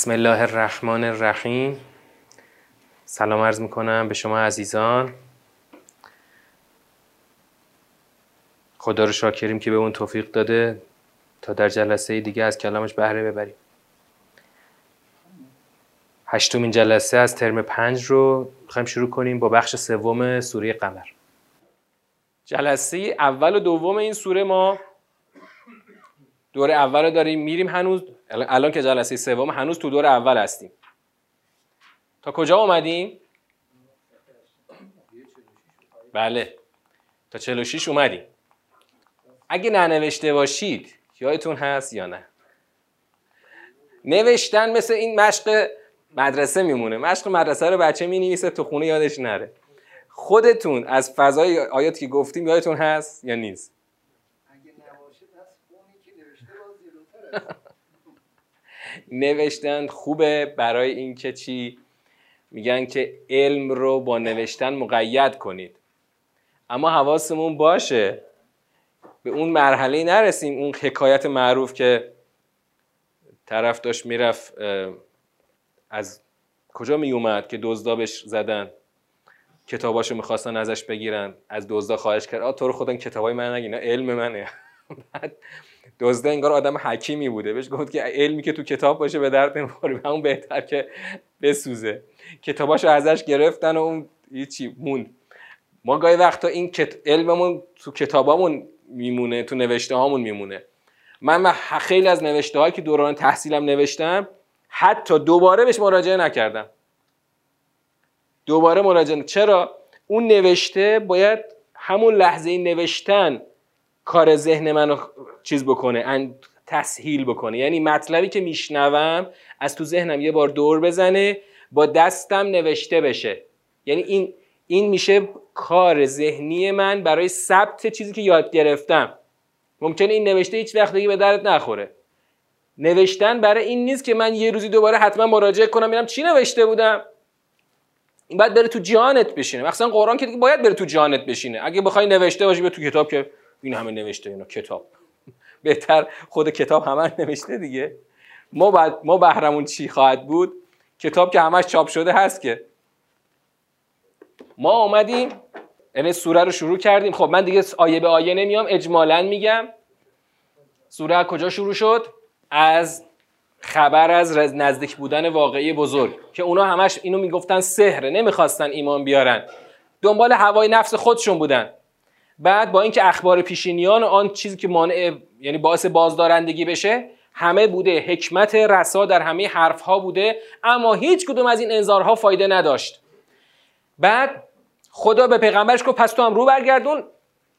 بسم الله الرحمن الرحیم. سلام عرض می‌کنم به شما عزیزان. خدا رو شاکریم که به اون توفیق داده تا در جلسه دیگه از کلامش بهره ببریم. هشتمین جلسه از ترم پنج رو می‌خوایم شروع کنیم با بخش سوم سوره قمر. جلسه اول و دوم این سوره ما دور اول رو داریم میریم هنوز. الان که جلسه سوم هنوز تو دور اول هستیم. تا کجا اومدیم؟ بله. تا 46 اومدیم. اگه ننوشته باشید یادتون هست یا نه؟ نوشتن مثل این مشق مدرسه میمونه. مشق مدرسه رو بچه می تو خونه یادش نره. خودتون از فضای آیات که گفتیم یادتون هست یا نیست؟ نوشتن خوبه برای اینکه چی؟ میگن که علم رو با نوشتن مقید کنید. اما حواسمون باشه به اون مرحله نرسیم اون حکایت معروف که طرف داشت می‌رفت از کجا می اومد که دزدا زدن؟ کتاباشو می‌خواستن ازش بگیرن از دزدا خواهش کرد آ تو رو خدا کتابای من نگی علم منه. بعد دزده انگار آدم حکیمی بوده. بهش گفت که علمی که تو کتاب باشه به درد نمی‌خوره اون بهتر که بسوزه. کتاباشو ازش گرفتن و اون چی موند ما گاهی وقتا این علممون تو کتابامون میمونه تو نوشته هامون میمونه. من خیلی از نوشته هایی که دوران تحصیلم نوشتم حتی دوباره بهش مراجعه نکردم. دوباره مراجعه چرا؟ اون نوشته باید همون لحظه نوشتن کار ذهن منو چیز بکنه تسهیل بکنه. یعنی مطلبی که میشنوم از تو ذهنم یه بار دور بزنه با دستم نوشته بشه. یعنی این این میشه کار ذهنی من برای ثبت چیزی که یاد گرفتم. ممکنه این نوشته هیچ وقت دیگه به درد نخوره. نوشتن برای این نیست که من یه روزی دوباره حتما مراجعه کنم ببینم چی نوشته بودم. این باید بره تو جانت بشینه. مثلا قرآن که باید بره تو جانت بشینه. اگه بخوای نوشته باشی به تو کتاب که این همه نوشته اینا کتاب. بهتر خود کتاب همه نوشته دیگه. ما بعد ما بهرمون چی خواهد بود؟ کتاب که همش چاپ شده هست که. ما آمدیم یعنی سوره رو شروع کردیم. خب من دیگه آیه به آیه نمیام اجمالا میگم. سوره کجا شروع شد؟ از خبر از نزدیک بودن واقعی بزرگ. که اونا همش اینو می‌گفتن سحره نمی‌خواستن ایمان بیارن. دنبال هوای نفس خودشون بودن. بعد با اینکه اخبار پیشینیان آن چیزی که مانع یعنی باعث بازدارندگی بشه همه بوده حکمت رسا در همه حرف ها بوده اما هیچ کدوم از این انذارها فایده نداشت. بعد خدا به پیغمبرش گفت پس تو هم رو برگردون.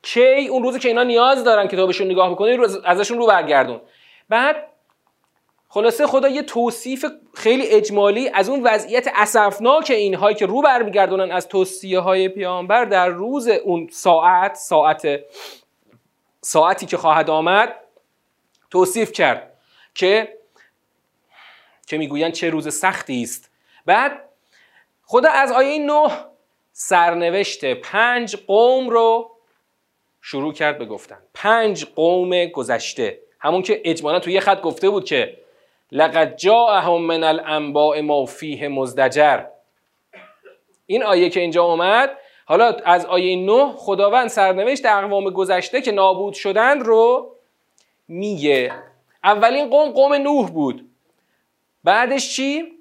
کی؟ اون روزی که اینا نیاز دارن کتابشون نگاه بکنی ازشون رو برگردون. بعد خلاصه خدا یه توصیف خیلی اجمالی از اون وضعیت اسفناک اینهایی که رو برمیگردونن از توصیه های پیامبر در روز اون ساعت ساعت ساعتی که خواهد آمد توصیف کرد که که می‌گویند چه روز سختی است. بعد خدا از آیه 9 سرنوشت پنج قوم رو شروع کرد به گفتن. پنج قوم گذشته. همون که اجمالا تو یه خط گفته بود که لقد جاءهم من الانباء ما فیه مزدجر. این آیه که اینجا اومد حالا از آیه 9 خداوند سرنوشت اقوام گذشته که نابود شدن رو میگه. اولین قوم قوم نوح بود. بعدش چی؟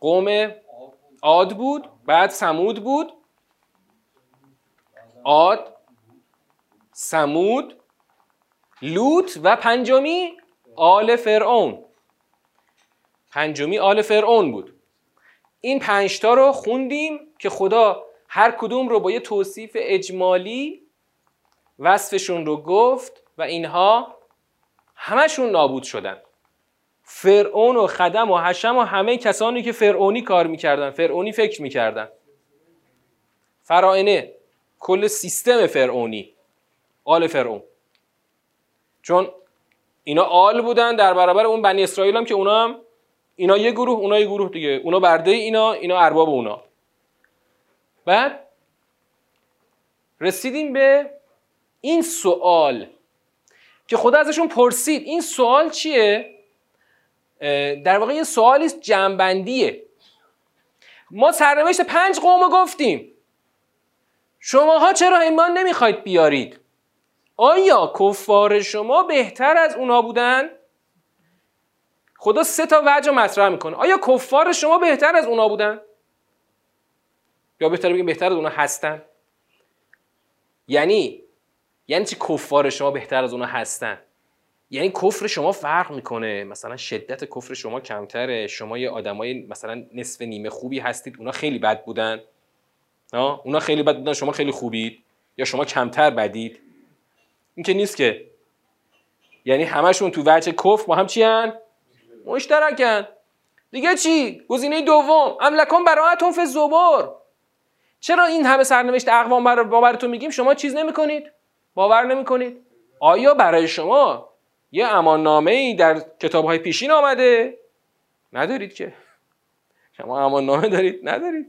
قوم عاد بود بعد سمود بود. عاد سمود لوط و پنجمی آل فرعون. پنجمی آل فرعون بود. این پنجتا رو خوندیم که خدا هر کدوم رو با یه توصیف اجمالی وصفشون رو گفت و اینها همشون نابود شدن. فرعون و خدم و حشم و همه کسانی که فرعونی کار می‌کردن فرعونی فکر می‌کردن. فرائنه کل سیستم فرعونی آل فرعون. چون اینا آل بودن در برابر اون بنی اسرائیل هم که اونا هم اینا یه گروه اونا یه گروه دیگه. اونا برده اینا اینا ارباب اونا. بعد رسیدیم به این سوال که خدا ازشون پرسید. این سوال چیه؟ در واقع یه سوالی جنبندیه. ما سرنوشت پنج قوم گفتیم. شماها چرا ایمان نمی‌خواید بیارید؟ آیا کفار شما بهتر از اونا بودن؟ خدا سه تا وجه مطرح می‌کنه. آیا کفار شما بهتر از اونا بودن؟ یا بهتر بگیم بهتر از اونا هستن؟ یعنی یعنی چی کفار شما بهتر از اونا هستن؟ یعنی کفر شما فرق می‌کنه. مثلا شدت کفر شما کمتره. شما یه آدمای مثلا نصف نیمه خوبی هستید. اونا خیلی بد بودن. اونا خیلی بد بودن. شما خیلی خوبید. یا شما کمتر بدید. این که نیست که. یعنی همشون تو وجه کفر با هم چی هن؟ مشترکن. دیگه چی؟ گزینه دوم. املکان براعتون فی زبر. چرا این همه سرنوشت اقوام بر باورتون میگیم؟ شما چیز نمی‌کنید. باور نمی‌کنید. آیا برای شما یه امان ای در کتاب های پیشین آمده؟ ندارید که. شما امان نامه دارید؟ ندارید.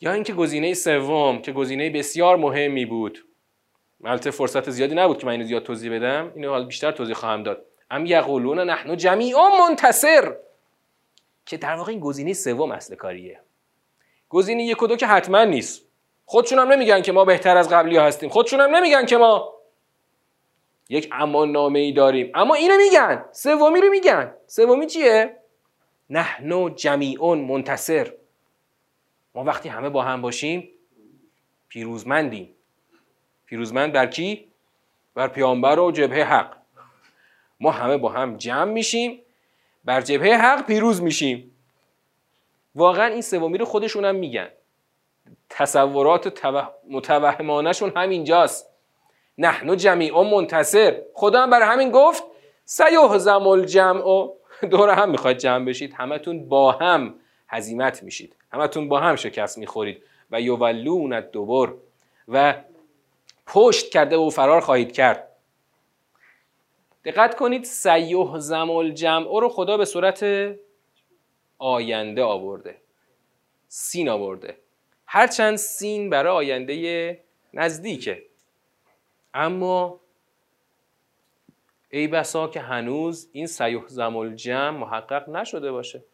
یا اینکه گزینه سوم که گزینه بسیار مهمی بود. البته فرصت زیادی نبود که من اینو زیاد توضیح بدم. اینو حال بیشتر توضیح خواهم داد. ام یقولون نحن جمیع منتصر. که در واقع این گزینه سوم اصل کاریه. گزینه یک و دو که حتما نیست. خودشون هم نمیگن که ما بهتر از قبلی هستیم. خودشون هم نمیگن که ما یک امان نامه ای داریم. اما اینو میگن. سومی رو میگن. سومی چیه؟ نحن جمیعون منتصر. ما وقتی همه با هم باشیم پیروزمندیم. پیروزمند بر کی؟ بر پیامبر و جبهه حق. ما همه با هم جمع میشیم بر جبهه حق پیروز میشیم. واقعا این سومی رو خودشون هم میگن. تصورات متوهمانشون همینجاست. نحنو جمیع منتصر. خدا هم برای همین گفت سیهزم الجمع دور هم می‌خواید جمع بشید. همتون با هم هزیمت میشید. همتون با هم شکست می‌خورید. و یولون دوبر و پشت کرده و فرار خواهید کرد. دقت کنید سیهزم الجمع رو خدا به صورت آینده آورده. سین آورده. هرچند سین برای آینده نزدیکه. اما ای بسا که هنوز این سیوه زمال جمع محقق نشده باشه.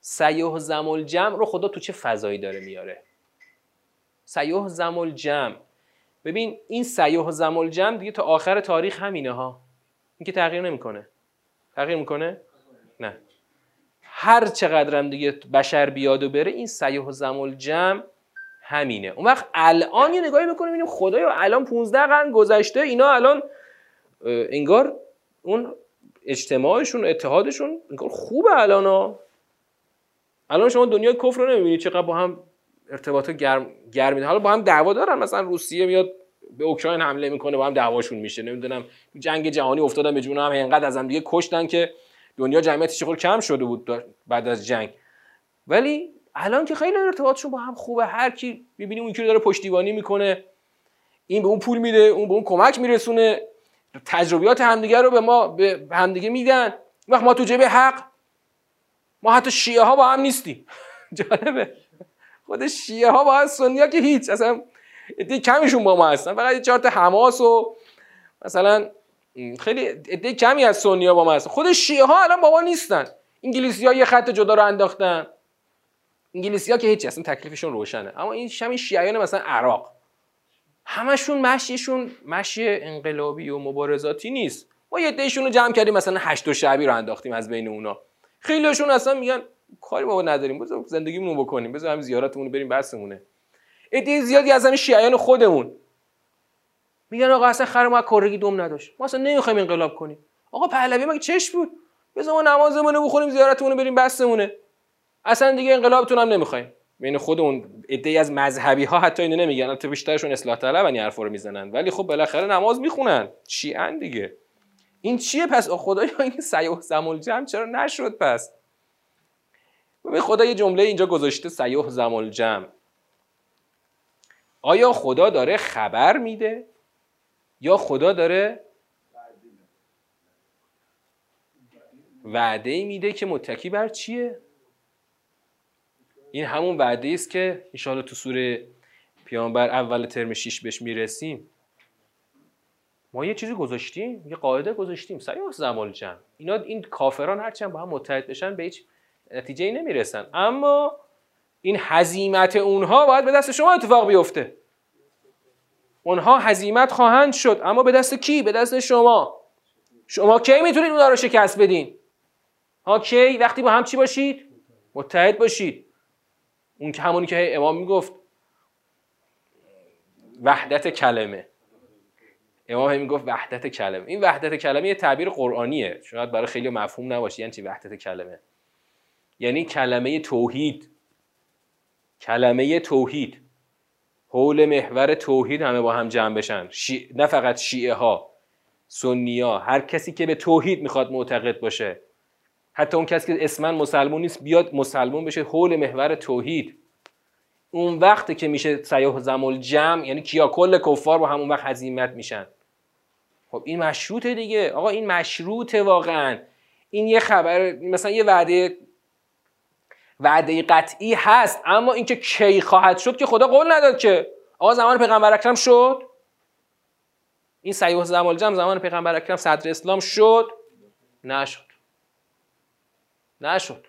سیوه زمال جمع رو خدا تو چه فضایی داره میاره؟ سیوه زمال جمع ببین این سیوه زمال جمع دیگه تا آخر تاریخ همینه ها. این که تغییر نمی‌کنه. تغییر می‌کنه؟ نه. هر چقدرم دیگه بشر بیاد و بره این سیوه زمال جمع همینه. اون وقت الان یه نگاهی بکنیم ببینیم خدایا الان 15 قرن گذشته اینا الان انگار اون اجتماعشون اتحادشون انگار خوبه الان ها. الان شما دنیای کفر رو نمی‌بینید چقدر با هم ارتباط گرم گرمی حالا با هم دعوا دارن. مثلا روسیه میاد به اوکراین حمله می‌کنه با هم دعواشون میشه. نمی‌دونم جنگ جهانی افتادن به جون هم اینقدر از هم دیگه کشتن که دنیا جمعیتش خود کم شده بود بعد از جنگ. ولی الان که خیلی ارتباطشون با هم خوبه. هر کی می‌بینیم اون داره پشتیبانی می‌کنه این به اون پول میده اون به اون کمک میرسونه. تجربیات همدیگه رو به ما به همدیگه میدن. وقت ما تو جبه حق ما حتی شیعه ها با هم نیستیم. جالبه. خود شیعه ها با سنی ها که هیچ اصلا عده کمیشون با ما هستن فقط چهار تا حماس و مثلا خیلی عده کمی از سنی ها با ما هستن. خود شیعه ها الان با ما نیستن. انگلیسی ها یه خط جدا رو انداختن. انگلیسی ها که هیچ اصلا تکلیفشون روشنه. اما این شمی شیعیان مثلا عراق. همشون مشیشون مشی انقلابی و مبارزاتی نیست. ما یه دیشون رو جمع کردیم مثلا هشت و شعبی رو انداختیم از بین اونا. خیلیشون اصلا میگن کاری ما نداریم. بذار زندگیمون رو بکنیم. بذار هم زیارتمون بریم بسمونه ایده زیادی از همین شیعیان خودمون. میگن آقا اصلا خر ما کارگی دوم نداشت. ما اصلا نمی‌خوایم انقلاب کنیم. آقا پهلوی مگه چش بود؟ بذار ما نمازمون بخونیم زیارتمون رو بریم بسمونه اصلا دیگه انقلابتون هم نمی‌خوایم. بین خودمون عده از مذهبی ها حتی اینو نمیگن. البته بیشترشون اصلاح طلبن این حرفا رو می‌زنن. ولی خب بالاخره نماز می‌خونن. ان دیگه. این چیه پس؟ خدایا این سیاه زمال جمع چرا نشد پس؟ به خدا یه جمله اینجا گذاشته سیاه زمال جمع. آیا خدا داره خبر میده؟ یا خدا داره وعده میده که متکی بر چیه؟ این همون وعده است که ان تو سوره پیامبر اول ترم 6 بهش می‌رسیم. ما یه چیزی گذاشتیم یه قاعده گذاشتیم سیاه زمال جمع. اینا این کافران هرچند با هم متحد بشن به هیچ نتیجه ای نمی‌رسن. اما این هزیمت اونها باید به دست شما اتفاق بیفته. اونها هزیمت خواهند شد. اما به دست کی؟ به دست شما. شما کی می‌تونید اونها رو شکست بدین؟ ها کی؟ وقتی با هم چی باشید؟ متحد باشید. اون که همونی که امام می‌گفت. وحدت کلمه. امام همین گفت وحدت کلمه. این وحدت کلمه یه تعبیر قرآنیه. شاید برای خیلی مفهوم نباشه. یعنی چی وحدت کلمه؟ یعنی کلمه توحید. کلمه توحید. حول محور توحید همه با هم جمع بشن. نه فقط شیعه ها سنی ها هر کسی که به توحید می‌خواد معتقد باشه. حتی اون کسی که اسمن مسلمون نیست بیاد مسلمون بشه حول محور توحید. اون وقتی که میشه سیاه زمال جمع یعنی کیا؟ کل کفار با همون وقت هزیمت میشن. خب این مشروطه دیگه. آقا این مشروطه واقعا. این یه خبر مثلا یه وعده وعده قطعی هست اما اینکه کی خواهد شد که خدا قول نداد که. آقا زمان پیغمبر اکرم شد؟ این سیاه زمال جمع زمان پیغمبر اکرم صدر اسلام شد؟ نشد. نشد.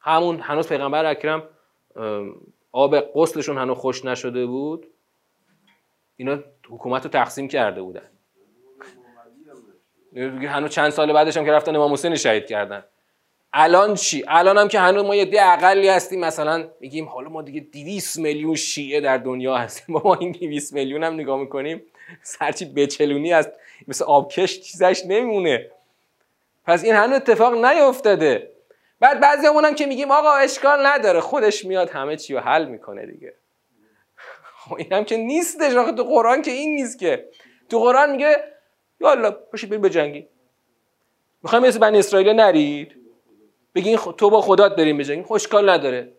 همون هنوز پیغمبر اکرم آب قسلشون هنوز خوش نشده بود. اینا حکومت رو تقسیم کرده بودن. هنوز چند سال بعدش هم که رفتن امام حسین شهید کردن. الان چی؟ الان هم که هنوز ما یه ده اقلی هستیم مثلا میگیم حالا ما دیگه 200 میلیون شیعه در دنیا هستیم. ما این 200 میلیون هم نگاه می‌کنیم سرچی بچلونی است مثل آبکش چیزش نمیمونه. پس این هنوز اتفاق نیفتاده بعد بعضی هم که میگیم آقا اشکال نداره خودش میاد همه چی رو حل می‌کنه دیگه. خب این هم که نیستش آخه تو قرآن که این نیست که. تو قرآن میگه یالا باشید بریم به جنگی. می‌خوایم مثل بنی اسرائیل نرید؟ بگین تو با خدات بریم بجنگیم خوشکال نداره.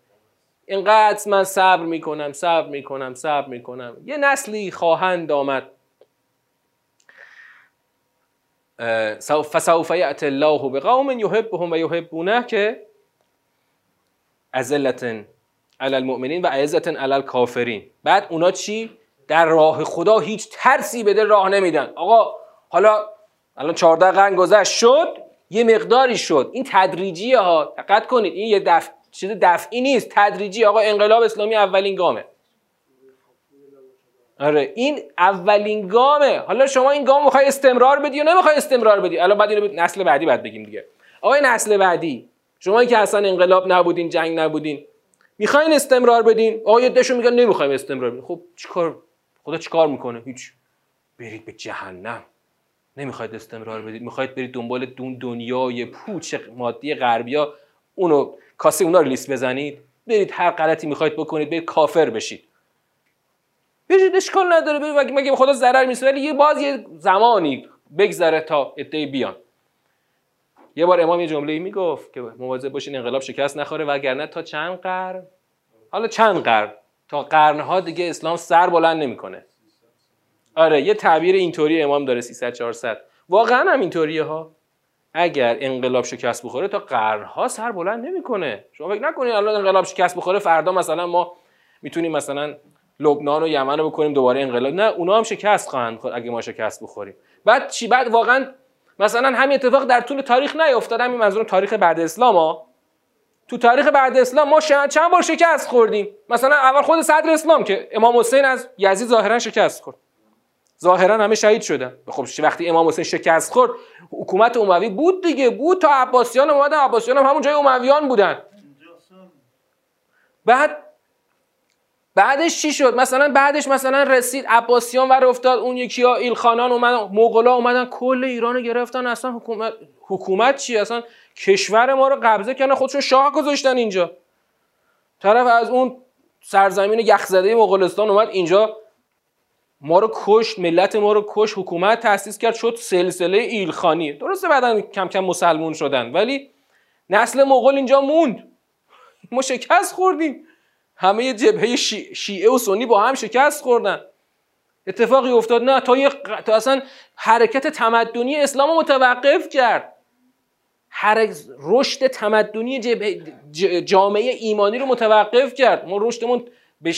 اینقدر من صبر می‌کنم صبر می‌کنم صبر می‌کنم. یه نسلی خواهند آمد. فسوف یأت الله بقوم یحبهم و یحبونه که ازلت علی المؤمنین و عزت علی الکافرین. بعد اونا چی؟ در راه خدا هیچ ترسی بده راه نمیدن. آقا حالا الان 14 قرن گذشت شد. یه مقداری شد. این تدریجیه ها. دقت کنید این یه دفع چیز دفعی نیست. تدریجی. آقا انقلاب اسلامی اولین گامه. آره این اولین گامه. حالا شما این گام می‌خوای استمرار بدی یا نمی‌خوای استمرار بدی؟ الان بعد اینو نسل بعدی بعد بگیم دیگه. آقای نسل بعدی شما که اصلا انقلاب نبودین جنگ نبودین می‌خواین استمرار بدین؟ آقا دشو میگن نمی‌خوایم استمرار بدین. خب چیکار؟ خدا چیکار می‌کنه؟ هیچ. برید به جهنم. نمی‌خواید استمرار بدید. می‌خواید برید دنبال دون دنیای پوچ مادی غربیا اونو کاسه اونا رو لیست بزنید. برید هر غلطی می‌خواید بکنید برید کافر بشید. برید اشکال نداره برید. مگه خدا ضرر میسه ولی یه باز یه زمانی بگذره تا ادعای بیان. یه بار امام یه جمله می‌گفت که مواظب باشین انقلاب شکست نخوره وگرنه تا چند قرن؟ حالا چند قرن؟ تا قرنها دیگه اسلام سر بلند نمی‌کنه. آره یه تعبیر اینطوری امام داره 300 400 واقعا هم اینطوریه ها. اگر انقلاب شکست بخوره تا قرنها سر بلند نمی‌کنه. شما فکر نکنید الان انقلاب شکست بخوره فردا مثلا ما می‌تونیم مثلا لبنان و یمن رو بکنیم دوباره انقلاب. نه اونا هم شکست خواهند خورد اگه ما شکست بخوریم. بعد چی؟ بعد واقعا مثلا همین اتفاق در طول تاریخ نیفتاد همین منظور تاریخ بعد اسلام ها. تو تاریخ بعد اسلام ما چند بار شکست خوردیم؟ مثلا اول خود صدر اسلام که امام حسین از یزید ظاهرا شکست خورد. ظاهرا همه شهید شدن. خب وقتی امام حسین شکست خورد حکومت اموی بود دیگه. بود تا عباسیان اومدن. عباسیان هم همون جای امویان بودن. بعد بعدش چی شد؟ مثلا بعدش مثلا رسید عباسیان ور افتاد. اون یکی ها ایلخانان اومدن مغلا اومدن. کل ایران گرفتن. اصلا حکومت حکومت چی؟ اصلا کشور ما رو قبضه کردن. خودشون شاه گذاشتن اینجا. طرف از اون سرزمین یخزده مغولستان اومد اینجا. ما رو کشت ملت ما رو کشت حکومت تاسیس کرد شد سلسله ایلخانی. درسته بعدا کم کم مسلمون شدن ولی نسل مغول اینجا موند. ما شکست خوردیم. همه جبهه شیعه و سنی با هم شکست خوردن. اتفاقی افتاد نه تا, یه تا اصلا حرکت تمدنی اسلام متوقف کرد. رشد تمدنی جامعه ایمانی رو متوقف کرد. ما رشدمون به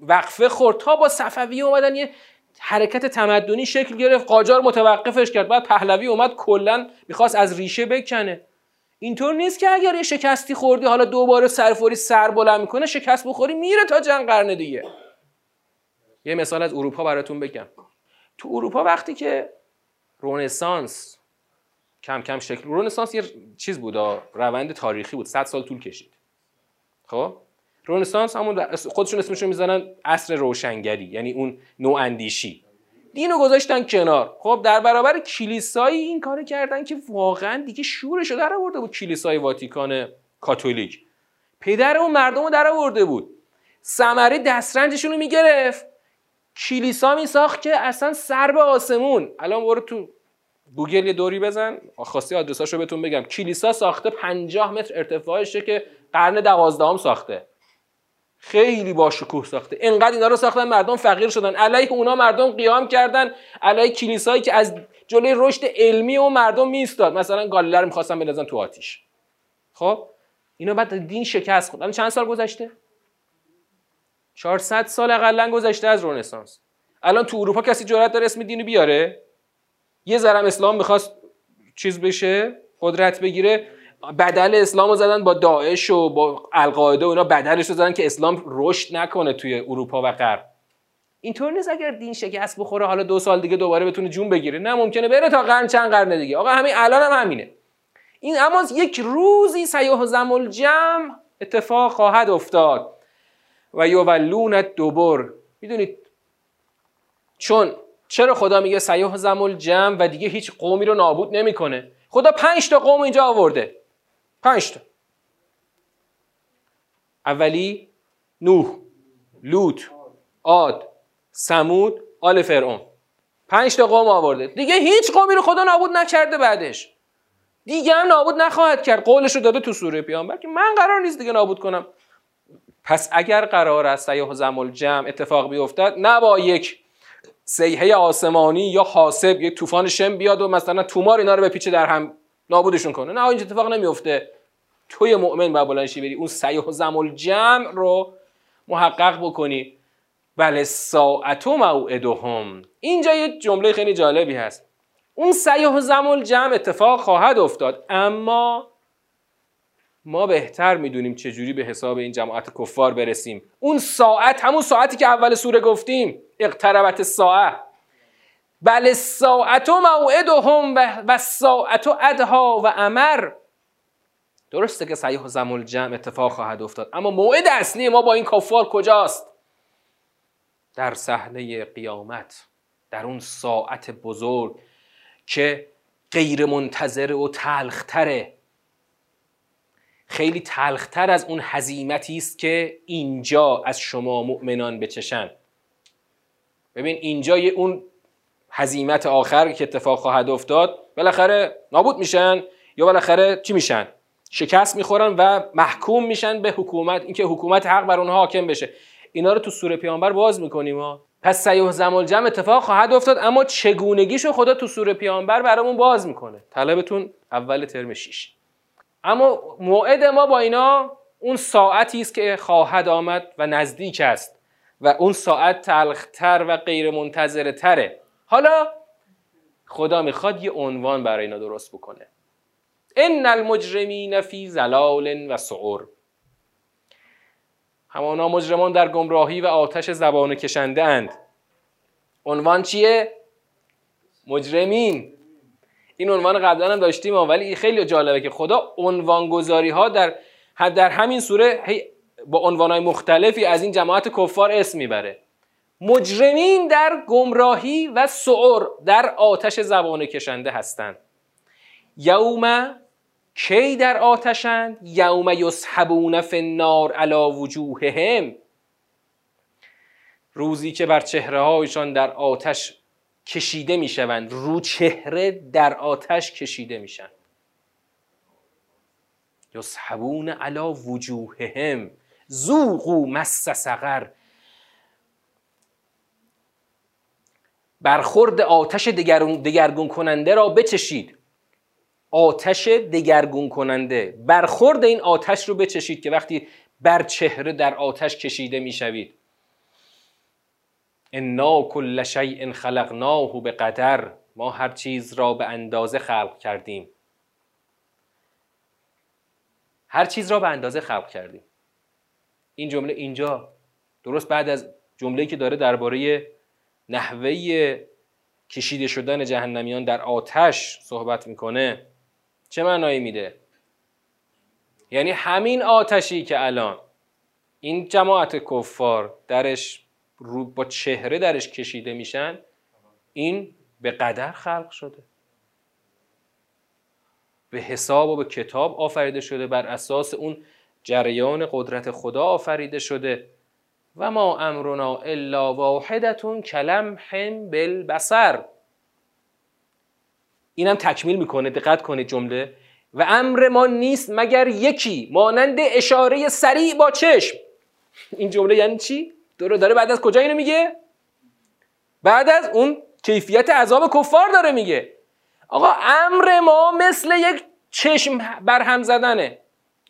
وقفه خورد تا با صفوی اومدن یه حرکت تمدنی شکل گرفت. قاجار متوقفش کرد. بعد پهلوی اومد کلا می‌خواست از ریشه بکنه. اینطور نیست که اگر یه شکستی خوردی حالا دوباره سرفوری سر بلند می‌کنه شکست بخوری میره تا جنگ قرن دیگه. یه مثال از اروپا براتون بگم. تو اروپا وقتی که رونسانس کم کم شکل رونسانس یه چیز بود روند تاریخی بود. 100 سال طول کشید. خب؟ رونسانس همون خودشون اسمشون می‌زنن عصر روشنگری یعنی اون نوع اندیشی. دینو گذاشتن کنار. خب در برابر کلیسایی این کار کردن که واقعا دیگه شورش رو در آورده بود کلیسای واتیکان کاتولیک. پدر اون مردم رو در آورده بود. ثمره دسترنجشون رو می‌گرفت. کلیسا میساخت که اصلا سر به آسمون. الان برو تو گوگل یه دوری بزن. خواستی آدرساشو بهتون بگم. کلیسا ساخته 50 متر ارتفاعشه که قرن دوازدهم ساخته. خیلی با شکوه ساخته. انقدر اینا رو ساختن مردم فقیر شدن. علیه اونا مردم قیام کردن. علیه کلیسایی که از جلوی رشد علمی و مردم میستاد مثلا گالیله رو می‌خواستن بندازن تو آتیش. خب؟ اینا بعد دین شکست خورد. چند سال گذشته؟ 400 سال اقلا گذشته از رنسانس. الان تو اروپا کسی جرأت داره اسم دینو بیاره؟ یه ذرم اسلام می‌خواست چیز بشه قدرت بگیره. بدل اسلام رو زدن با داعش و با القاعده و اینا بدلش رو زدن که اسلام رشد نکنه توی اروپا و غرب. اینطور نیست اگر دین شکست بخوره حالا دو سال دیگه دوباره بتونه جون بگیره. نه ممکنه بره تا قرن چند قرن دیگه. آقا همین الان هم همینه. این اما یک روزی سیاه زمال جمع اتفاق خواهد افتاد. و یولون دوبر می‌دونید چون چرا خدا میگه سیاه زمال جمع و دیگه هیچ قومی رو نابود نمی‌کنه؟ خدا پنج تا قوم اینجا آورده. پنج تا. اولی نوح لوط عاد سمود آل فرعون. پنج تا قوم آورده. دیگه هیچ قومی رو خدا نابود نکرده بعدش. دیگه هم نابود نخواهد کرد. قولش رو داده تو سوره پیامبر که من قرار نیست دیگه نابود کنم. پس اگر قرار است سیاه زمال جمع اتفاق بیفتد نه با یک سیحه آسمانی یا حاسب یک طوفان شم بیاد و مثلا تومار اینا رو به پیچه در هم نابودشون کنه. نه این اتفاق نمیفته. توی مؤمن با بلنشی بری. اون سیاه زمال جمع رو محقق بکنی. بله ساعتو موعدهم. اینجا یه جمله خیلی جالبی هست. اون سیاه زمال جمع اتفاق خواهد افتاد اما ما بهتر می‌دونیم چجوری به حساب این جماعت کفار برسیم. اون ساعت همون ساعتی که اول سوره گفتیم. اقتربت ساعت بله ساعت و موعدهم و ساعت و ادها و امر درسته که سیح و زمول جمع اتفاق خواهد افتاد اما موعد اصلی ما با این کفار کجاست؟ در صحنه قیامت در اون ساعت بزرگ که غیر منتظر و تلختره. خیلی تلختر از اون حزیمتی است که اینجا از شما مؤمنان بچشن. ببین اینجا یه اون حزیمت آخر که اتفاق خواهد افتاد بالاخره نابود میشن یا بالاخره چی میشن؟ شکست می‌خورن و محکوم میشن به حکومت اینکه حکومت حق بر اونها حاکم بشه. اینا رو تو سوره پیامبر باز می‌کنیم ها. پس سیاه زمال جمع اتفاق خواهد افتاد اما چگونگیشو خدا تو سوره پیامبر برامون باز می‌کنه. طلبتون اول ترم 6 اما موعد ما با اینا اون ساعتی است که خواهد آمد و نزدیک است و اون ساعت تلختر و غیر منتظره تره حالا خدا می‌خواد یه عنوان برای اینا درست بکنه. ان المجرمین فی زلال و سعور همانا مجرمان در گمراهی و آتش زبان کشنده اند عنوان چیه؟ مجرمین. این عنوان قبلا هم داشتیم ولی خیلی جالبه که خدا عنوان گذاری ها در در همین سوره با عنوان های مختلفی از این جماعت کفار اسم می‌بره. مجرمین در گمراهی و سعور در آتش زبان کشنده هستند. یوم کی در آتشند؟ یوم یسحبون فی النار علی وجوههم. روزی که بر چهره هایشان در آتش کشیده می‌شوند رو چهره در آتش کشیده میشن یسحبون علی وجوههم. ذوقوا مس سقر برخورد آتش دگرگون کننده را بچشید. آتش دگرگون کننده برخورد این آتش رو بچشید که وقتی بر چهره در آتش کشیده می‌شوید. انا کل شیء خلقناه به قدر ما هر چیز را به اندازه خلق کردیم. هر چیز را به اندازه خلق کردیم. این جمله اینجا. درست بعد از جمله که داره درباره نحوه کشیده شدن جهنمیان در آتش صحبت می‌کنه چه معنایی میده؟ یعنی همین آتشی که الان این جماعت کفار درش رو با چهره درش کشیده میشن این به قدر خلق شده. به حساب و به کتاب آفریده شده بر اساس اون جریان قدرت خدا آفریده شده. و ما امرنا الا واحدتون هم بالبصر. اینم تکمیل می‌کنه دقت کنید جمله. و امر ما نیست مگر یکی مانند اشاره سریع با چشم. این جمله یعنی چی؟ داره داره بعد از کجا اینو میگه؟ بعد از اون کیفیت عذاب کفار داره میگه. آقا امر ما مثل یک چشم برهم زدنه.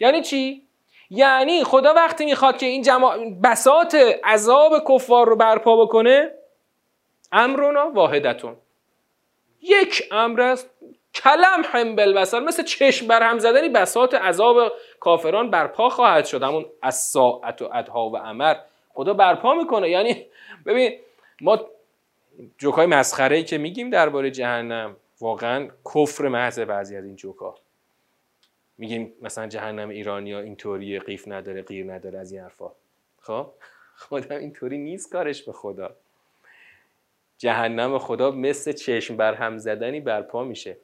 یعنی چی؟ یعنی خدا وقتی می‌خواد که این جماع بسات عذاب کفار رو برپا بکنه امرونا واحدتون. یک امر است کلم هم بالبصر مثل چشم برهم زدنی بسات عذاب کافران برپا خواهد شد. همون از ساعت و ادها و امر خدا برپا می‌کنه. یعنی ببین ما جوکای مسخره ای که میگیم درباره جهنم واقعا کفر محض بعضی از این جوکا. میگیم مثلا جهنم ایرانی ها اینطوری قیف نداره غیر نداره از این حرفا. خب؟ خدا اینطوری نیست کارش به خدا. جهنم خدا مثل چشم بر هم زدنی برپا میشه.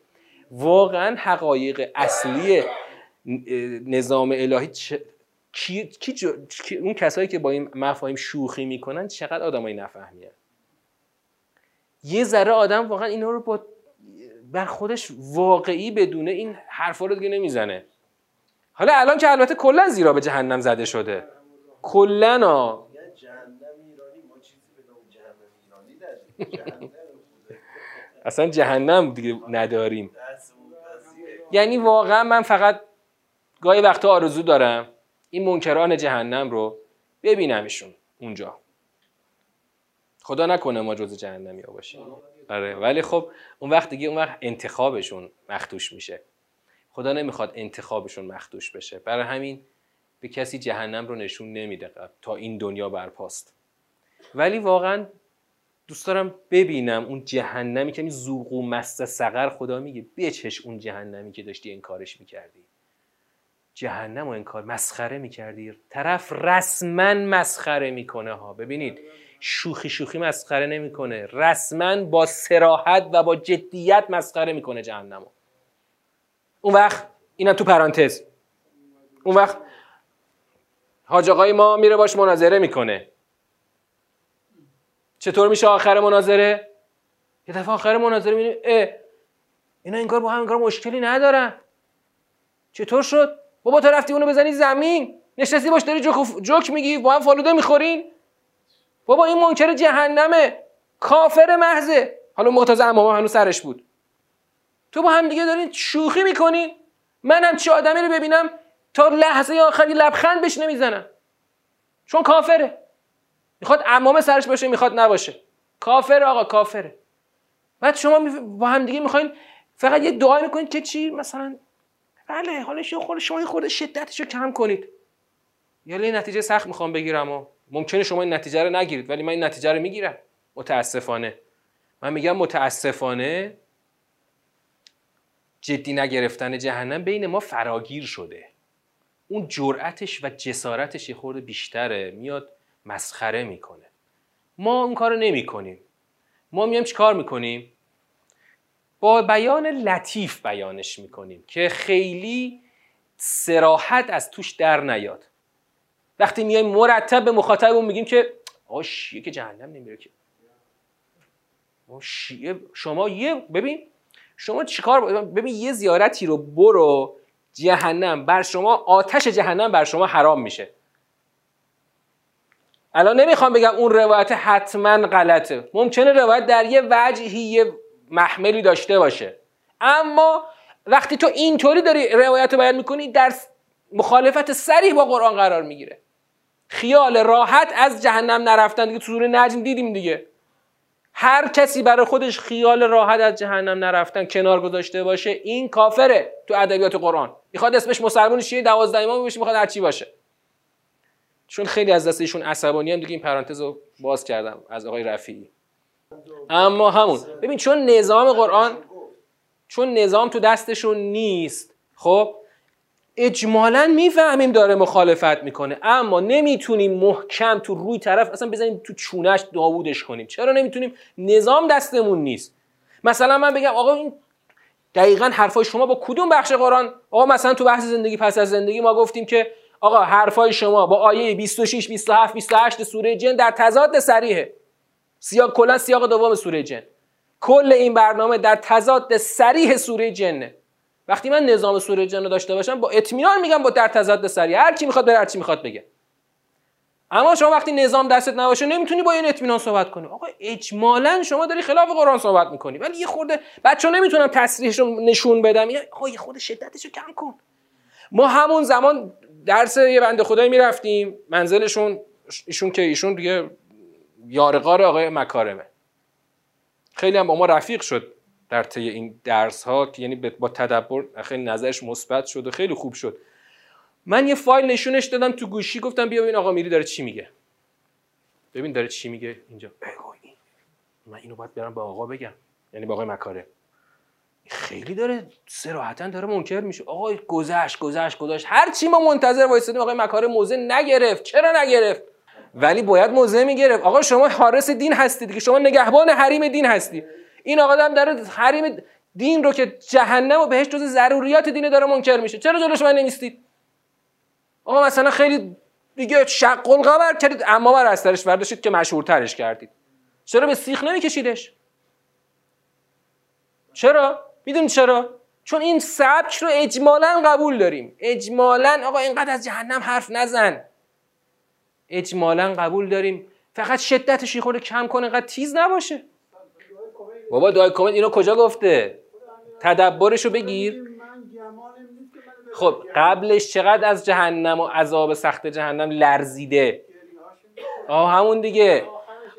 واقعا حقایق اصلی نظام الهی کی, کی اون کسایی که با این مفاهیم شوخی می‌کنن چقدر آدمای نفهمیه یه ذره آدم واقعا اینا رو با بر خودش واقعی بدونه این حرفا رو دیگه نمی‌زنه. حالا الان که البته کلا زیرا به جهنم زده شده. کلا اصلا جهنم دیگه نداریم. یعنی واقعا من فقط گاهی وقتا آرزو دارم این منکران جهنم رو ببینمشون اونجا. خدا نکنه ما جز جهنمی ها باشیم. آره ولی خب اون وقت دیگه اون وقت انتخابشون مختوش میشه. خدا نمی‌خواد انتخابشون مختوش بشه. برای همین به کسی جهنم رو نشون نمیده تا این دنیا برپاست. ولی واقعا دوست دارم ببینم اون جهنمی که زوق و مست سقر خدا میگه بچش اون جهنمی که داشتی انکارش می‌کردی. جهنم و انکار مسخره می‌کردی. طرف رسما مسخره می‌کنه ها. ببینید شوخی شوخی مسخره نمی‌کنه. رسما با سراحت و با جدیت مسخره می‌کنه جهنمو. اون وقت اینم تو پرانتز. اون وقت حاج آقای ما میره باش مناظره می‌کنه. چطور میشه آخر مناظره؟ یه دفعه آخر مناظره می‌بینیم اه اینا انگار با هم انگار مشکلی ندارن. چطور شد؟ بابا تو رفتی اونو بزنی زمین؟ نشستی باش داری جوک, جوک میگی با هم فالوده می‌خورین؟ بابا این منکر جهنمه. کافر محضه. حالا معتز امام هنوز سرش بود. تو با هم دیگه دارین شوخی می‌کنین منم چه آدمی رو ببینم تا لحظه آخری لبخند بهش نمی‌زنم. چون کافره. می‌خواد امام سرش باشه می‌خواد نباشه. کافر آقا کافره. بعد شما با هم دیگه می‌خواین فقط یه دعای می‌کنید که چی؟ مثلا بله حالا خود شما خورده شدتش رو کم کنید. یه نتیجه سخت می‌خوام بگیرم و. ممکنه شما این نتیجه رو نگیرید ولی من این نتیجه رو می‌گیرم. متاسفانه. من میگم متاسفانه جدی نگرفتن جهنم بین ما فراگیر شده. اون جرأتش و جسارتش یه خورده بیشتره میاد مسخره می‌کنه. ما اون کارو نمی کنیم ما میایم چی کار می‌کنیم؟ با بیان لطیف بیانش می‌کنیم که خیلی سراحت از توش در نیاد. وقتی میایم مرتب به مخاطبمون میگیم که آقا شیعه که جهنم نمیره که. شیعه شما یه ببین شما چیکار ببین یه زیارتی رو برو جهنم بر شما آتش جهنم بر شما حرام میشه. الان نمی‌خوام بگم اون روایت حتما غلطه. ممکنه روایت در یه وجهی یه محملی داشته باشه. اما وقتی تو اینطوری داری روایت رو بیان می‌کنی در مخالفت سریح با قرآن قرار می‌گیره. خیال راحت از جهنم نرفتن دیگه تو نجم دیدیم دیگه. هر کسی برای خودش خیال راحت از جهنم نرفتن کنار گذاشته باشه این کافره تو ادبیات قرآن. می‌خواد اسمش مسلمان شیعه 12 امام بشه می‌خواد هر چی باشه. چون خیلی از دستشون عصبانی هم دیگه این پرانتز رو باز کردم از آقای رفیعی. اما همون. ببین چون نظام قرآن چون نظام تو دستشون نیست خب؟ اجمالا می‌فهمیم داره مخالفت می‌کنه اما نمی‌تونیم محکم تو روی طرف اصلا بزنیم تو چونش داوودش کنیم. چرا نمی‌تونیم؟ نظام دستمون نیست. مثلا من بگم آقا این دقیقا حرفای شما با کدوم بخش قرآن؟ آقا مثلا تو بحث زندگی پس از زندگی ما گفتیم که آقا حرفای شما با آیه 26 27 28 سوره جن در تضاد صریحه. سیاق کلا سیاق دوم سوره جن. کل این برنامه در تضاد صریح سوره جنه. وقتی من نظام سوره جن رو داشته باشم با اطمینان میگم با در تضاد صریح هر کی می‌خواد بره هر چی می‌خواد بگه. اما شما وقتی نظام دستت نباشه نمی‌تونی با این اطمینان صحبت کنی. آقا اجمالا شما داری خلاف قرآن صحبت می‌کنی. ولی یه خورده بچه نمی‌تونم تصریحش نشون بدم آقا یه خورده شدتش رو کم کن. ما همون زمان درس یه بنده خدایی می‌رفتیم. منزلشون ایشون که ایشون دیگه یارقار آقای مکارمه. خیلی هم با ما رفیق شد. در طی این درس ها که یعنی با تدبر خیلی نظرش مثبت شد و خیلی خوب شد. من یه فایل نشونش دادم تو گوشی گفتم بیا ببین آقا میری داره چی میگه. ببین داره چی میگه اینجا. من اینو باید برم به آقا بگم. یعنی به آقای مکاره. خیلی داره سراحتا داره منکر میشه. آقا گذشت گذشت گذشت. هر چی ما منتظر وایسادیم آقای مکاره موزه نگرفت. چرا نگرفت؟ ولی باید موزه می‌گرفت. آقا شما حارس دین هستید که شما نگهبان حریم دین هستی این آقا هم داره حریم دین رو که جهنم و بهش جز ضروریات دینه داره منکر میشه. چرا جلوش من نمیستید آقا مثلا خیلی دیگه شق القمر کردید. اما بر از سرش برداشتید که مشهورترش کردید. چرا به سیخ نمیکشیدش؟ چرا؟ می‌دونی چرا؟ چون این سبک رو اجمالا قبول داریم. اجمالا آقا اینقدر از جهنم حرف نزن. اجمالا قبول داریم. فقط شدتش خورده کم کنه اینقدر تیز نباشه. بابا دای کامنت اینو کجا گفته؟ تدبرش رو بگیر. خب قبلش چقدر از جهنم و عذاب سخت جهنم لرزیده؟ آه همون دیگه.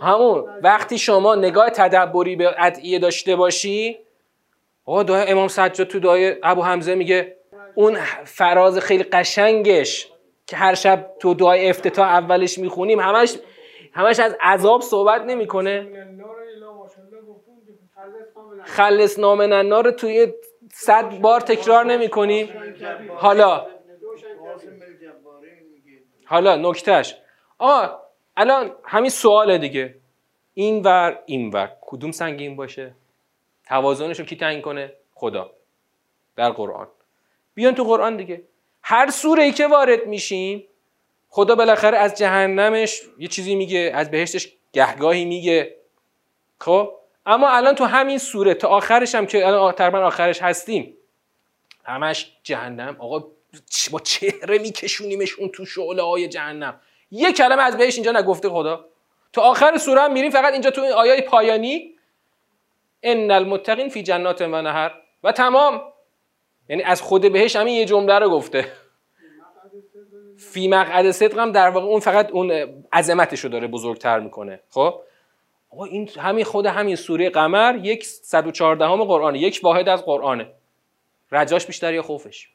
همون وقتی شما نگاه تدبری به ادعیه داشته باشی آقا دعای امام سجاد تو دعای ابو حمزه میگه اون فراز خیلی قشنگش که هر شب تو دعای افتتاح اولش می‌خونیم همش همش از عذاب صحبت نمی‌کنه. خلص نامن النار توی صد بار تکرار نمی کنیم حالا. حالا نکتهش آه الان همین سواله دیگه. این ور این ور. کدوم سنگین باشه؟ توازنش رو کی تعیین کنه؟ خدا. در قرآن. بیان تو قرآن دیگه. هر سوره ای که وارد میشیم خدا بالاخره از جهنمش یه چیزی میگه از بهشتش گهگاهی میگه. خب؟ اما الان تو همین سوره تا آخرش هم که الان تقریبا آخرش هستیم همش جهنم. آقا با چهره میکشونیمش اون تو شعله های جهنم. یه کلمه از بهش اینجا نگفته خدا. تو آخر سوره هم میریم فقط اینجا تو این آیای پایانی. ان المتقین فی جنات و نهر. و تمام. یعنی از خود بهش همین یه جمله رو گفته. فی مقعد صدق هم در واقع اون فقط اون عظمتش رو داره بزرگتر می‌کنه. خب؟ آقا این همین خود همین سوره قمر یک 114 همه قرآنه یک واحد از قرآنه. رجاش بیشتر یا خوفش؟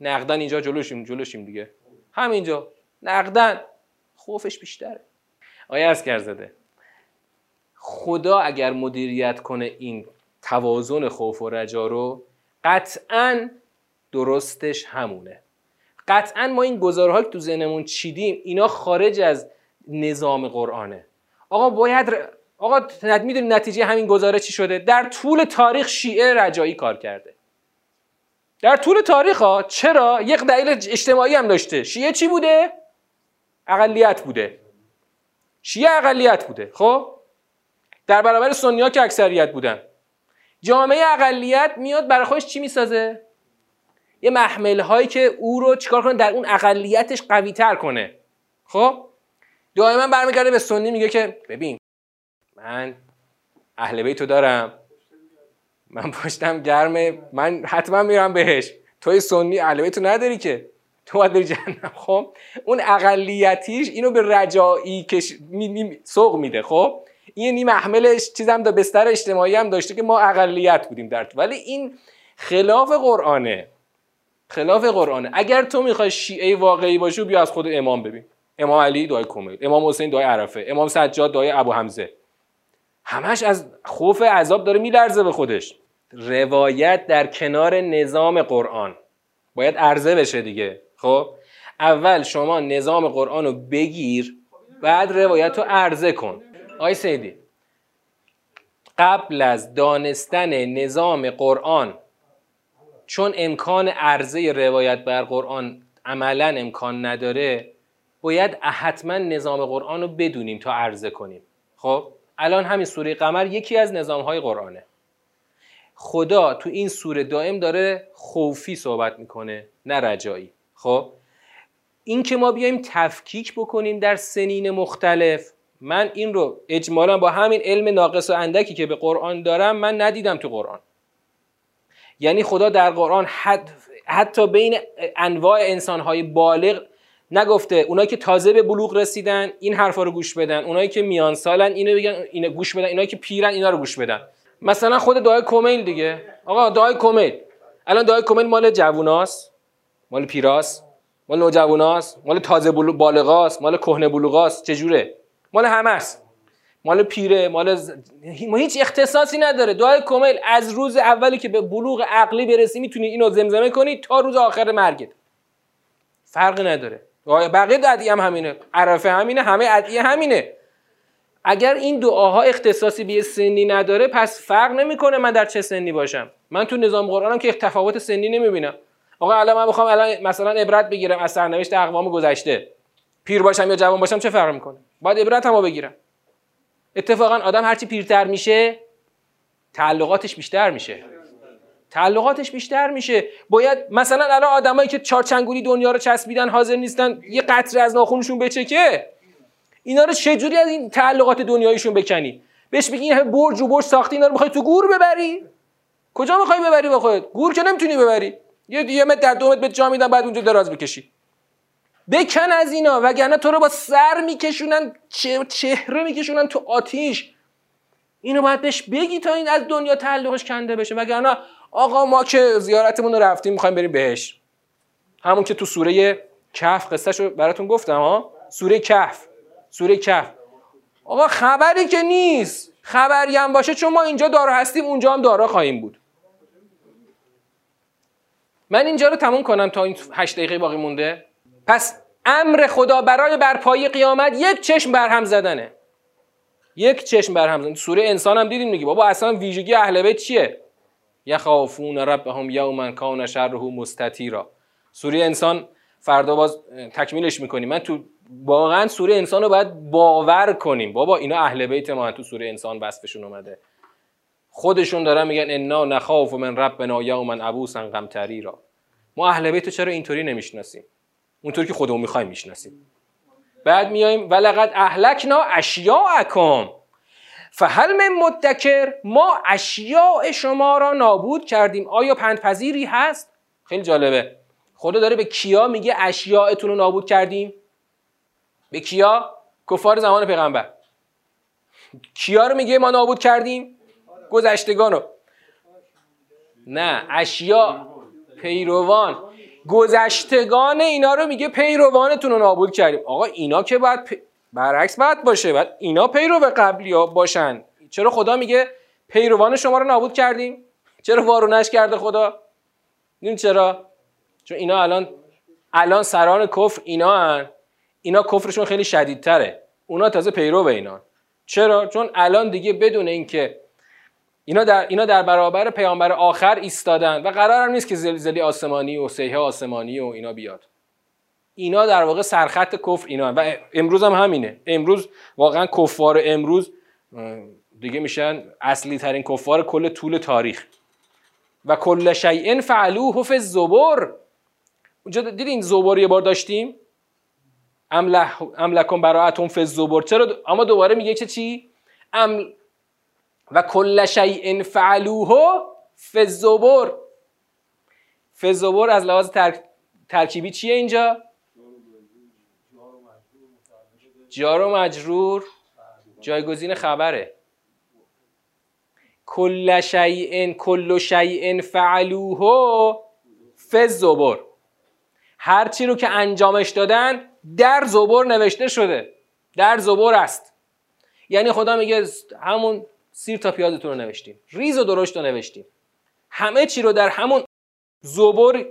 نقدن اینجا جلوشیم جلوشیم دیگه. همینجا. نقدن. خوفش بیشتره. آیا از زده خدا اگر مدیریت کنه این توازن خوف و رجا رو قطعا درستش همونه. قطعا ما این گزارهایی که تو ذهنمون چیدیم اینا خارج از نظام قرآنه. آقا باید آقا می‌دونی نتیجه همین گزاره چی شده؟ در طول تاریخ شیعه رجایی کار کرده. در طول تاریخ ها چرا؟ یک دلیل اجتماعی هم داشته. شیعه چی بوده؟ اقلیت بوده. شیعه اقلیت بوده. خب؟ در برابر سنی ها که اکثریت بودن. جامعه اقلیت میاد برای خودش چی می‌سازه؟ یه محمل هایی که او رو چیکار کنه؟ در اون اقلیتش قوی تر کنه. خب؟ دائما برمیگرده به سنی میگه که ببین من اهل بیتو دارم. من پشتم گرمه من حتما میرم بهش. توی سنی اهل بیتو نداری که. تو باید جهنم. خب؟ اون اقلیتیش اینو به رجایی کش می سوق میده خب؟ این یعنی محملش چیزم بستر اجتماعی هم داشته که ما اقلیت بودیم در ولی این خلاف قرآنه. خلاف قرآنه. اگر تو می‌خوای شیعه واقعی باشی بیا از خود امام ببین. امام علی دعای کمیل امام حسین دعای عرفه امام سجاد دعای ابو حمزه. همش از خوف عذاب داره میلرزه به خودش. روایت در کنار نظام قرآن. باید عرضه بشه دیگه. خب؟ اول شما نظام قرآن رو بگیر بعد روایت رو عرضه کن. آی سیدی قبل از دانستن نظام قرآن چون امکان عرضه روایت بر قرآن عملا امکان نداره باید حتما نظام قرآن رو بدونیم تا عرضه کنیم. خب الان همین سوره قمر یکی از نظام های قرآنه. خدا تو این سوره دائم داره خوفی صحبت می‌کنه نه رجایی. خب این که ما بیایم تفکیک بکنیم در سنین مختلف من این رو اجمالا با همین علم ناقص و اندکی که به قرآن دارم من ندیدم تو قرآن. یعنی خدا در قرآن حد حتی بین انواع انسانهای بالغ نگفته. اونایی که تازه به بلوغ رسیدن این حرفا رو گوش بدن. اونایی که میان سالن اینو بگن اینو گوش بدن. اینایی که پیرن اینا رو گوش بدن. مثلا خود دعای کمیل دیگه. آقا دعای کمیل. الان دعای کمیل مال جووناست. مال پیراس مال نوجواناست مال تازه بالغاست. مال کهنه بلوغاست. چجوره مال همه است مال پیره مال ز... هیچ اختصاصی نداره. دعای کمیل از روز اولی که به بلوغ عقلی برسی می‌تونی اینو زمزمه کنی تا روز آخر مرگت. فرقی نداره. بقیه ادعیه هم همینه. عرفه همینه همه ادعیه همینه. اگر این دعاها اختصاصی به سنی نداره پس فرق نمی‌کنه من در چه سنی باشم. من تو نظام قرآنم که تفاوت سنی نمی‌بینم. آقا الان من بخوام الان مثلا عبرت بگیرم از سرنوشت اقوام گذشته. پیر باشم یا جوان باشم چه فرق می‌کنه؟ باید عبرت هم بگیرم. اتفاقا آدم هرچی پیرتر میشه تعلقاتش بیشتر میشه. تعلقاتش بیشتر میشه. باید مثلا الان آدمایی که چارچنگولی دنیا رو چسبیدن حاضر نیستن یه قطره از ناخونشون بچکه اینا رو چجوری از این تعلقات دنیاییشون بکنی؟ بهش بگی این برج و برج ساختی اینا رو می‌خوای تو گور ببری؟ کجا می‌خوای ببری با خودت؟ گور که نمی‌تونی ببری. یه یه متر در دو متر به جا میدن بعد اونجا دراز بکشی. بکن از اینا وگرنه تو رو با سر میکشونن چهره میکشونن تو آتیش. اینو باید بهش بگی تا این از دنیا تعلقش کنده بشه. وگرنه آقا ما که زیارتمون رو رفتیم می‌خوایم بریم بهش. همون که تو سوره کهف قصهشو براتون گفتم ها؟ سوره کهف سوره کهف. آقا خبری که نیست. خبری هم باشه چون ما اینجا دارا هستیم اونجا هم دارا خواهیم بود. من اینجا رو تموم کنم تا این هشت دقیقه باقی مونده. پس امر خدا برای برپایی قیامت یک چشم برهم زدنه. یک چشم برهم زدن سوره انسان هم دیدیم میگه بابا اصلا ویژگی اهل بیت چیه؟ یخافون ربهم یوما کان شره مستطیرا. سوره انسان فردا باز تکمیلش می‌کنیم من تو واقعا سوره انسان رو باید باور کنیم. بابا اینا اهل بیت ما تو سوره انسان وصفشون اومده. خودشون دارن میگن انا نخاف من ربنا یوما ابوسا را ما اهل بیت چرا اینطوری نمی‌شناسیم؟ اونطوری که خودمون می‌خوایم می‌شناسیم. بعد میایم ولقد اهلکنا اشیاءکم. فهل من مدکر؟ ما اشیاء شما را نابود کردیم. آیا پندپذیری هست؟ خیلی جالبه. خدا داره به کیا میگه اشیاءتون رو نابود کردیم؟ به کیا؟ کفار زمان پیغمبر. کیا رو میگه ما نابود کردیم؟ گذشتگان رو. نه اشیا پیروان. گذشتگان اینا رو میگه پیروانتون رو نابود کردیم. آقا اینا که باید. برعکس باید باشه. بعد اینا پیرو قبلی ها باشن. چرا خدا میگه پیروان شما رو نابود کردیم؟ چرا وارونش کرده خدا؟ این چرا؟ چون اینا الان الان سران کفر اینا هن. اینا کفرشون خیلی شدیدتره. اونا تازه پیرو به اینا. چرا؟ چون الان دیگه بدون اینکه اینا در اینا در برابر پیامبر آخر ایستادن. و قرار هم نیست که زلزله آسمانی و سیه آسمانی و اینا بیاد. اینا در واقع سرخط کفر اینا و امروز هم همینه. امروز واقعا کفار امروز دیگه میشن اصلی ترین کفار کل طول تاریخ. و کل شیء فعلوه فی الزبر اونجا دیدین زبر یه بار داشتیم؟ ام لکم براءتون فی الزبر چرا اما دوباره میگه چه چی؟ ام و کل شیء فعلوه فی الزبر فی الزبر از لحاظ ترکیبی چیه اینجا؟ جار و مجرور جایگزین خبره. کل شیء کل شیء فعلوه فی زبر هر چی رو که انجامش دادن در زبر نوشته شده. در زبر است. یعنی خدا میگه همون سیر تا پیازتون رو نوشتیم. ریز و درشت رو نوشتیم. همه چی رو در همون زبر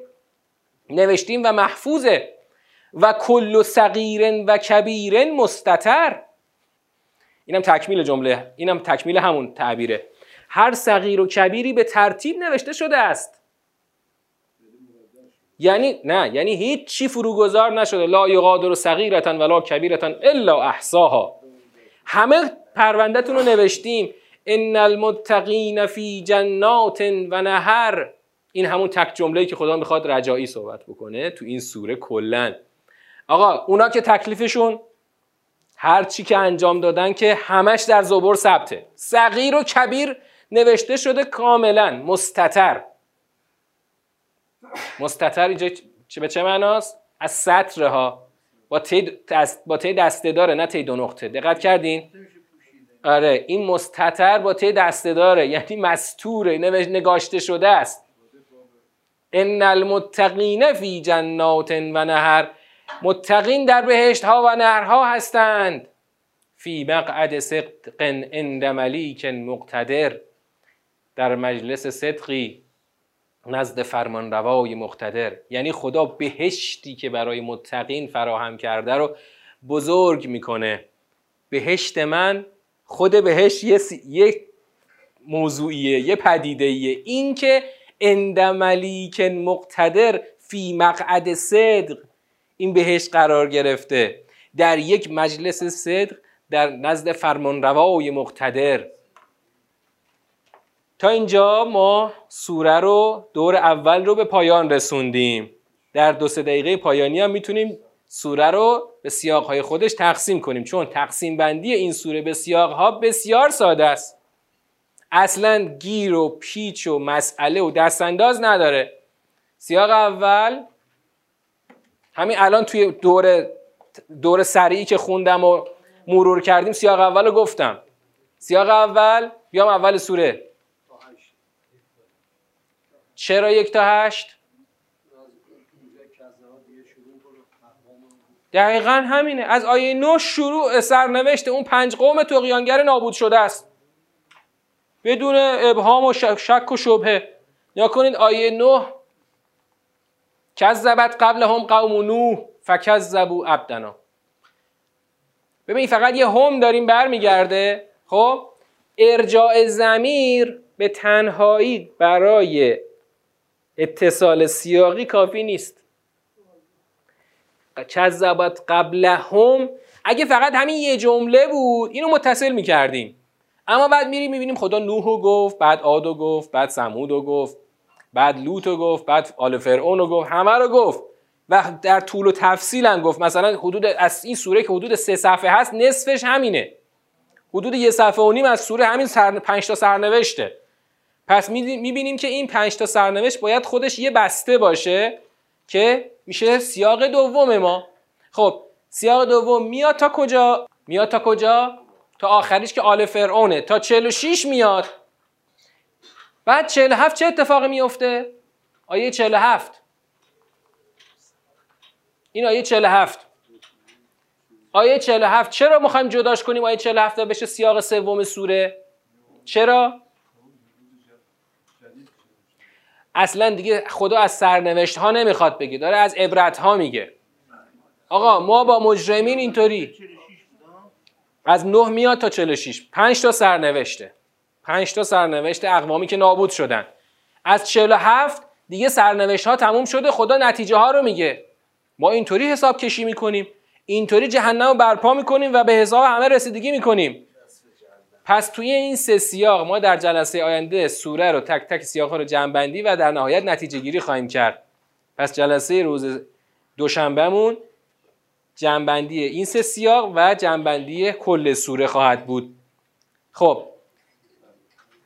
نوشتیم و محفوظه. و کل صغیر و کبیر مستتر. اینم تکمیل جمله اینم تکمیل همون تعبیره. هر صغیر و کبیری به ترتیب نوشته شده است. یعنی نه یعنی هیچ چی فروگذار نشده. لا یغادر صغیرتا ولا کبیرتا الا احصاها. همه پروندهتون رو نوشتیم. ان المتقین فی جنات و نهر. این همون تک جمله‌ای که خدا می‌خواد رجایی صحبت بکنه تو این سوره کلا. آقا اونا که تکلیفشون هر چی که انجام دادن که همش در زبر ثبته. صغیر و کبیر نوشته شده کاملا. مستتر. مستتر اینجا به چه معناست؟ از سطره ها. با تی دست با تی دسته داره نه تی دو نقطه. دقت کردین؟ آره این مستتر با تی دسته داره یعنی مستوره. نگاشته شده است. ان المتقین فی جنات و نهر. متقین در بهشت ها و نهرها هستند. فی مقعد صدق عند ملیک مقتدر در مجلس صدقی نزد فرمانروای مقتدر. یعنی خدا بهشتی که برای متقین فراهم کرده رو بزرگ می‌کنه. بهشت من خود بهشت یه, یه موضوعیه یه پدیدهیه این که اند ملیک مقتدر فی مقعد صدق این بهشت قرار گرفته. در یک مجلس صدق در نزد فرمانروای مقتدر. تا اینجا ما سوره رو دور اول رو به پایان رسوندیم. در دو سه دقیقه پایانی هم می‌تونیم سوره رو به سیاقهای خودش تقسیم کنیم. چون تقسیم بندی این سوره به سیاقها بسیار ساده است. اصلا گیر و پیچ و مسئله و دستانداز نداره. سیاق اول همین الان توی دور دور سریعی که خوندم و مرور کردیم سیاق اول رو گفتم. سیاق اول بیام اول سوره. چرا یک تا هشت؟ دقیقا همینه. از آیه نو شروع سرنوشت اون پنج قوم تقیانگر نابود شده است. بدون ابهام و شک و شبهه. یا کنید آیه نه کذبت قبل هم قوم نوح فکذبو عبدنا. ببین فقط یه هم داریم برمیگرده. خب ارجاع زمیر به تنهایی برای اتصال سیاقی کافی نیست. کذبت قبل هم اگه فقط همین یه جمله بود اینو متصل می‌کردیم. اما بعد میریم می‌بینیم خدا نوحو گفت بعد عادو گفت بعد سمودو گفت. بعد لوتو گفت بعد آل فرعون گفت همه رو گفت. و در طول و تفصیل هم گفت. مثلا حدود از این سوره که حدود سه صفحه هست نصفش همینه. حدود یه صفحه و نیم از سوره همین سر... پنج تا سرنوشته. پس می‌بینیم که این پنج تا سرنوشت باید خودش یه بسته باشه که میشه سیاق دوم ما. خب سیاق دوم میاد تا کجا؟ میاد تا کجا؟ تا آخریش که آل فرعونه. تا 46 میاد. بعد 47 چه اتفاقی میفته آیه 47 این آیه 47 آیه 47 چرا می‌خوایم جداش کنیم آیه 47 بشه سیاق سوم سوره. چرا؟ اصلا دیگه خدا از سرنوشت ها نمی‌خواد بگه داره از عبرت ها میگه. آقا ما با مجرمین اینطوری. از 9 میاد تا 46 5 تا سرنوشته. 5 تا سرنوشت اقوامی که نابود شدن. از 47 دیگه سرنوشت ها تموم شده خدا نتیجه ها رو میگه. ما اینطوری حساب کشی می‌کنیم اینطوری جهنم رو برپا می‌کنیم و به حساب همه رسیدگی می‌کنیم. پس توی این سه سیاق ما در جلسه آینده سوره رو تک تک سیاق رو جمع بندی و در نهایت نتیجه گیری خواهیم کرد. پس جلسه روز دوشنبهمون جنبندی این سه سیاق و جنبندی کل سوره خواهد بود. خب